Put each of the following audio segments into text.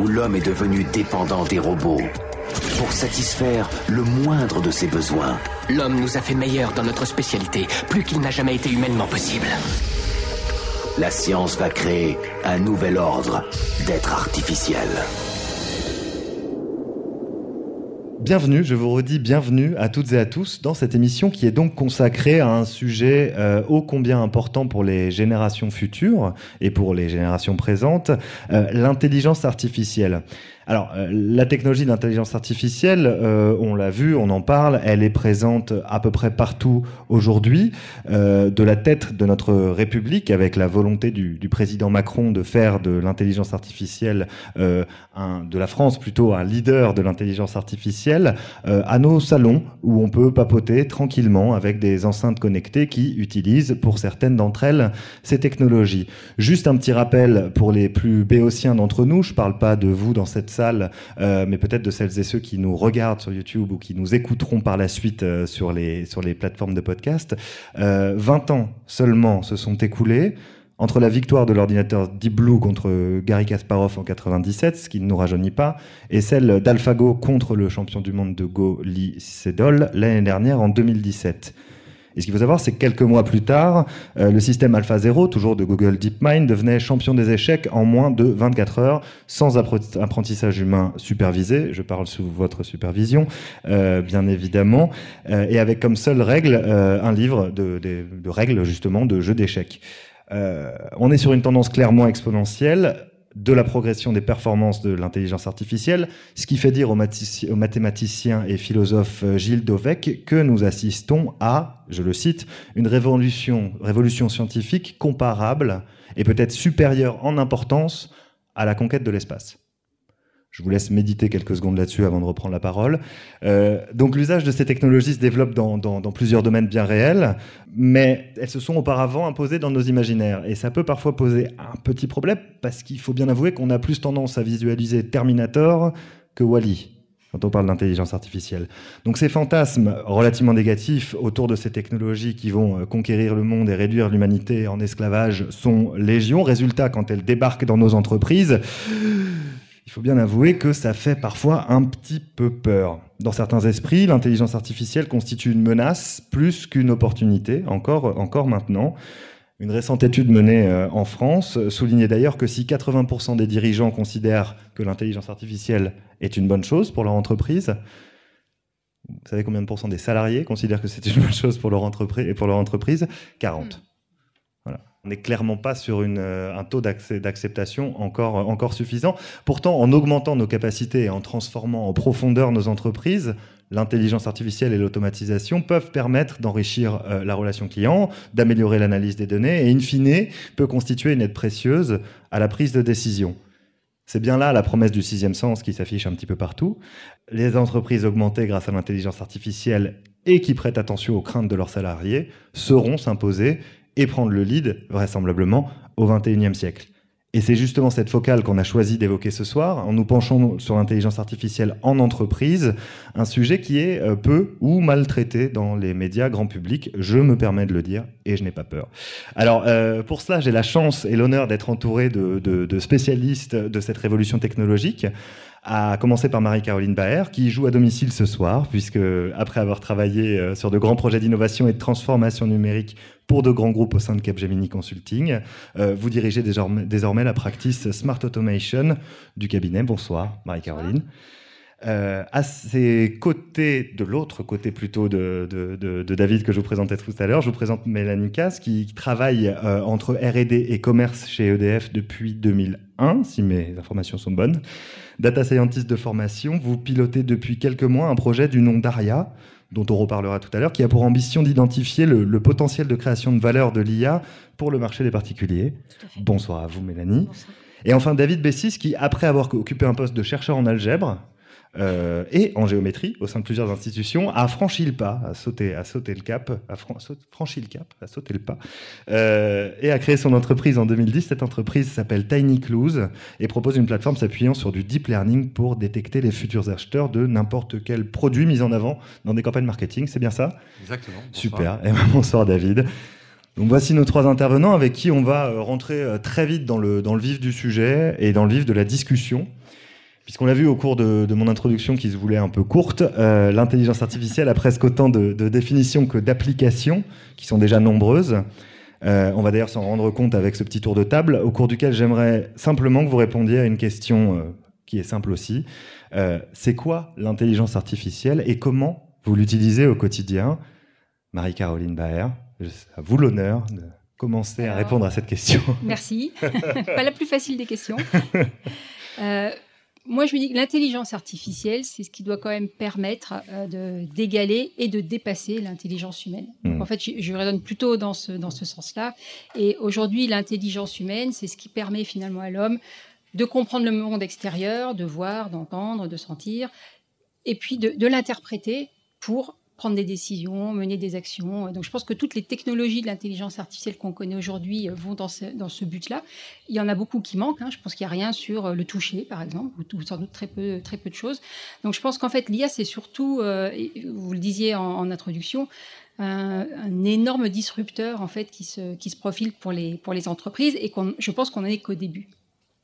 où l'homme est devenu dépendant des robots pour satisfaire le moindre de ses besoins. L'homme nous a fait meilleurs dans notre spécialité, plus qu'il n'a jamais été humainement possible. La science va créer un nouvel ordre d'êtres artificiels. Bienvenue, je vous redis bienvenue à toutes et à tous dans cette émission qui est donc consacrée à un sujet euh, ô combien important pour les générations futures et pour les générations présentes, euh, l'intelligence artificielle. Alors, euh, la technologie d'intelligence artificielle, euh, on l'a vu, on en parle, elle est présente à peu près partout aujourd'hui, euh, de la tête de notre République, avec la volonté du, président Macron de faire de l'intelligence artificielle, de la France plutôt, un leader de l'intelligence artificielle, à nos salons, où on peut papoter tranquillement avec des enceintes connectées qui utilisent, pour certaines d'entre elles, ces technologies. Juste un petit rappel pour les plus béotiens d'entre nous, je ne parle pas de vous dans cette euh, mais peut-être de celles et ceux qui nous regardent sur YouTube ou qui nous écouteront par la suite euh, sur, les, sur les plateformes de podcast. 20 euh, ans seulement se sont écoulés entre la victoire de l'ordinateur Deep Blue contre Gary Kasparov en 97, ce qui ne nous rajeunit pas, et celle d'AlphaGo contre le champion du monde de Go Lee Sedol l'année dernière en 2017. Et ce qu'il faut savoir, c'est que quelques mois plus tard, euh, le système AlphaZero, toujours de Google DeepMind, devenait champion des échecs en moins de 24 heures, sans apprentissage humain supervisé. Je parle sous votre supervision, euh, bien évidemment, euh, et avec comme seule règle un livre de, de, règles justement de jeux d'échecs. on est sur une tendance clairement exponentielle de la progression des performances de l'intelligence artificielle, ce qui fait dire au, mathématicien et philosophe euh, Gilles Dovec que nous assistons à, je le cite, une révolution, révolution scientifique comparable et peut-être supérieure en importance à la conquête de l'espace. Je vous laisse méditer quelques secondes là-dessus avant de reprendre la parole. Euh, donc l'usage de ces technologies se développe dans, plusieurs domaines bien réels, mais elles se sont auparavant imposées dans nos imaginaires. Et ça peut parfois poser un petit problème, parce qu'il faut bien avouer qu'on a plus tendance à visualiser Terminator que Wally quand on parle d'intelligence artificielle. Donc ces fantasmes relativement négatifs autour de ces technologies qui vont euh, conquérir le monde et réduire l'humanité en esclavage sont légion. Résultat, quand elles débarquent dans nos entreprises, il faut bien avouer que ça fait parfois un petit peu peur. Dans certains esprits, l'intelligence artificielle constitue une menace plus qu'une opportunité, encore, encore maintenant. Une récente étude menée euh, en France soulignait d'ailleurs que si 80% des dirigeants considèrent que l'intelligence artificielle est une bonne chose pour leur entreprise, vous savez combien de pourcents des salariés considèrent que c'est une bonne chose pour leur entreprise et pour leur entreprise? 40. On n'est clairement pas sur euh, un taux d'acceptation encore, suffisant. Pourtant, en augmentant nos capacités et en transformant en profondeur nos entreprises, l'intelligence artificielle et l'automatisation peuvent permettre d'enrichir euh, la relation client, d'améliorer l'analyse des données et, in fine, peut constituer une aide précieuse à la prise de décision. C'est bien là la promesse du sixième sens qui s'affiche un petit peu partout. Les entreprises augmentées grâce à l'intelligence artificielle et qui prêtent attention aux craintes de leurs salariés seront s'imposer et prendre le lead, vraisemblablement, au XXIe siècle. Et c'est justement cette focale qu'on a choisi d'évoquer ce soir, en nous penchant sur l'intelligence artificielle en entreprise, un sujet qui est euh, peu ou mal traité dans les médias grand public, je me permets de le dire, et je n'ai pas peur. Alors, euh, pour cela, j'ai la chance et l'honneur d'être entouré de spécialistes de cette révolution technologique à commencer par Marie-Caroline Baer, qui joue à domicile ce soir, puisque après avoir travaillé euh, sur de grands projets d'innovation et de transformation numérique pour de grands groupes au sein de Capgemini Consulting, euh, vous dirigez désormais, la practice Smart Automation du cabinet. Bonsoir, Marie-Caroline. Euh, à ses côtés, de l'autre côté plutôt de, David que je vous présentais tout à l'heure, je vous présente Mélanie Cass qui travaille entre R&D et commerce chez EDF depuis 2001, si mes informations sont bonnes. Data scientist de formation, vous pilotez depuis quelques mois un projet du nom d'ARIA, dont on reparlera tout à l'heure, qui a pour ambition d'identifier le, potentiel de création de valeur de l'IA pour le marché des particuliers. Bonsoir à vous, Mélanie. Et enfin, David Bessis, qui, après avoir occupé un poste de chercheur en algèbre, euh, et en géométrie au sein de plusieurs institutions, a franchi le pas, a sauté, a sauté le cap, a franchi le cap, a sauté le pas, euh, et a créé son entreprise en 2010. Cette entreprise s'appelle Tiny Clues et propose une plateforme s'appuyant sur du deep learning pour détecter les futurs acheteurs de n'importe quel produit mis en avant dans des campagnes marketing. C'est bien ça? Exactement. Super. Et eh ben, bonsoir David. Donc voici nos trois intervenants avec qui on va euh, rentrer très vite dans le, dans le vif du sujet et dans le vif de la discussion. Puisqu'on l'a vu au cours de, mon introduction qui se voulait un peu courte, euh, l'intelligence artificielle a presque autant de, définitions que d'applications, qui sont déjà nombreuses. Euh, on va d'ailleurs s'en rendre compte avec ce petit tour de table, au cours duquel j'aimerais simplement que vous répondiez à une question euh, qui est simple aussi. C'est quoi l'intelligence artificielle et comment vous l'utilisez au quotidien? Marie-Caroline Baer, à vous l'honneur de commencer à répondre à cette question. Merci. Pas la plus facile des questions. Moi, je me dis que l'intelligence artificielle, c'est ce qui doit quand même permettre euh, d'égaler et de dépasser l'intelligence humaine. Hmm. en fait, je, je, raisonne plutôt dans ce, dans ce sens-là. Et aujourd'hui, l'intelligence humaine, c'est ce qui permet finalement à l'homme de comprendre le monde extérieur, de voir, d'entendre, de sentir, et puis de, de l'interpréter pour prendre des décisions, mener des actions. Donc je pense que toutes les technologies de l'intelligence artificielle qu'on connaît aujourd'hui euh, vont dans ce, dans ce but-là. Il y en a beaucoup qui manquent. Hein. Je pense qu'il n'y a rien sur euh, le toucher, par exemple, ou, sans doute très peu, très peu de choses. Donc je pense qu'en fait, l'IA, c'est surtout, euh, vous le disiez en, introduction, un, énorme disrupteur en fait qui se, qui se profile pour les, pour les entreprises et je pense qu'on n'en est qu'au début.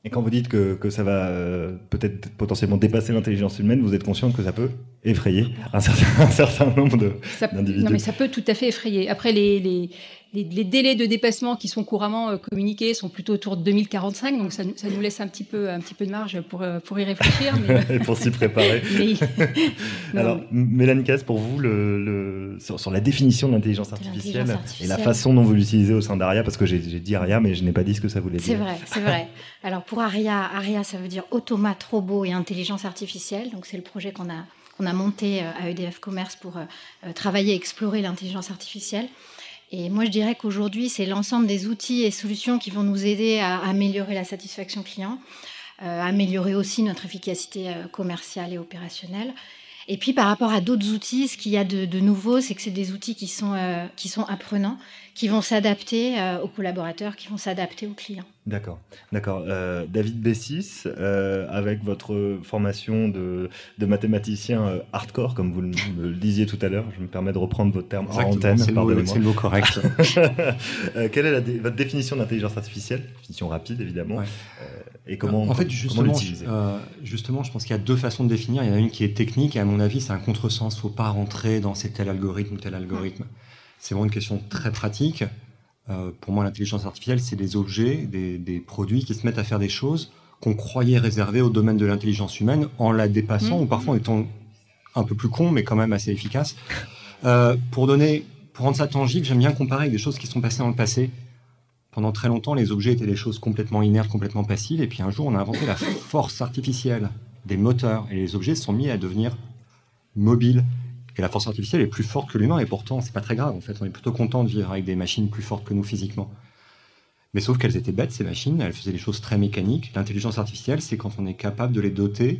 Et quand vous dites que, que ça va euh, peut-être potentiellement dépasser l'intelligence humaine, vous êtes consciente que ça peut effrayer un certain, un certain nombre d'individus Non, mais ça peut tout à fait effrayer. Après, les, les, les, délais de dépassement qui sont couramment euh, communiqués sont plutôt autour de 2045, donc ça, ça, nous laisse un petit peu, un petit peu de marge pour, euh, pour y réfléchir. Et pour s'y préparer. Alors, Mélanie Casse, pour vous, le, sur, la définition de l'intelligence artificielle, et la façon dont vous l'utilisez au sein d'ARIA, parce que j'ai dit ARIA, mais je n'ai pas dit ce que ça voulait dire. C'est vrai, c'est vrai. Alors pour ARIA, ARIA, ça veut dire automate, robot et intelligence artificielle. Donc c'est le projet qu'on a, qu'on a monté euh, à EDF Commerce pour travailler et explorer l'intelligence artificielle. Et moi, je dirais qu'aujourd'hui, c'est l'ensemble des outils et solutions qui vont nous aider à améliorer la satisfaction client, euh, améliorer aussi notre efficacité euh, commerciale et opérationnelle. Et puis, par rapport à d'autres outils, ce qu'il y a de, nouveau, c'est que c'est des outils qui sont, euh, qui sont apprenants, qui vont s'adapter euh, aux collaborateurs, qui vont s'adapter aux clients. D'accord, d'accord. Euh, David Bessis, euh, avec votre formation de, de mathématicien hardcore, comme vous le, disiez tout à l'heure, je me permets de reprendre votre terme en antenne, C'est le mot correct. quelle est la votre définition d'intelligence artificielle? Définition rapide, évidemment. et comment, en fait, justement, justement, je pense qu'il y a deux façons de définir. Il y en a une qui est technique, et à mon avis, c'est un contresens. Il ne faut pas rentrer dans c'est tel algorithme ou tel algorithme. C'est vraiment une question très pratique. Euh, pour moi, l'intelligence artificielle, c'est des objets, des, produits qui se mettent à faire des choses qu'on croyait réservées au domaine de l'intelligence humaine en la dépassant, mmh. ou parfois en étant un peu plus con, mais quand même assez efficace. Euh, pour donner, pour rendre ça tangible, j'aime bien comparer avec des choses qui sont passées dans le passé. Pendant très longtemps, les objets étaient des choses complètement inertes, complètement passives, et puis un jour, on a inventé la force artificielle des moteurs, et les objets se sont mis à devenir mobiles. Et la force artificielle est plus forte que l'humain, et pourtant, c'est pas très grave. En fait, on est plutôt content de vivre avec des machines plus fortes que nous physiququement. Mais sauf qu'elles étaient bêtes, ces machines, elles faisaient des choses très mécaniques. L'intelligence artificielle, c'est quand on est capable de les doter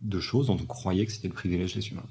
de choses dont on croyait que c'était le privilège des humains.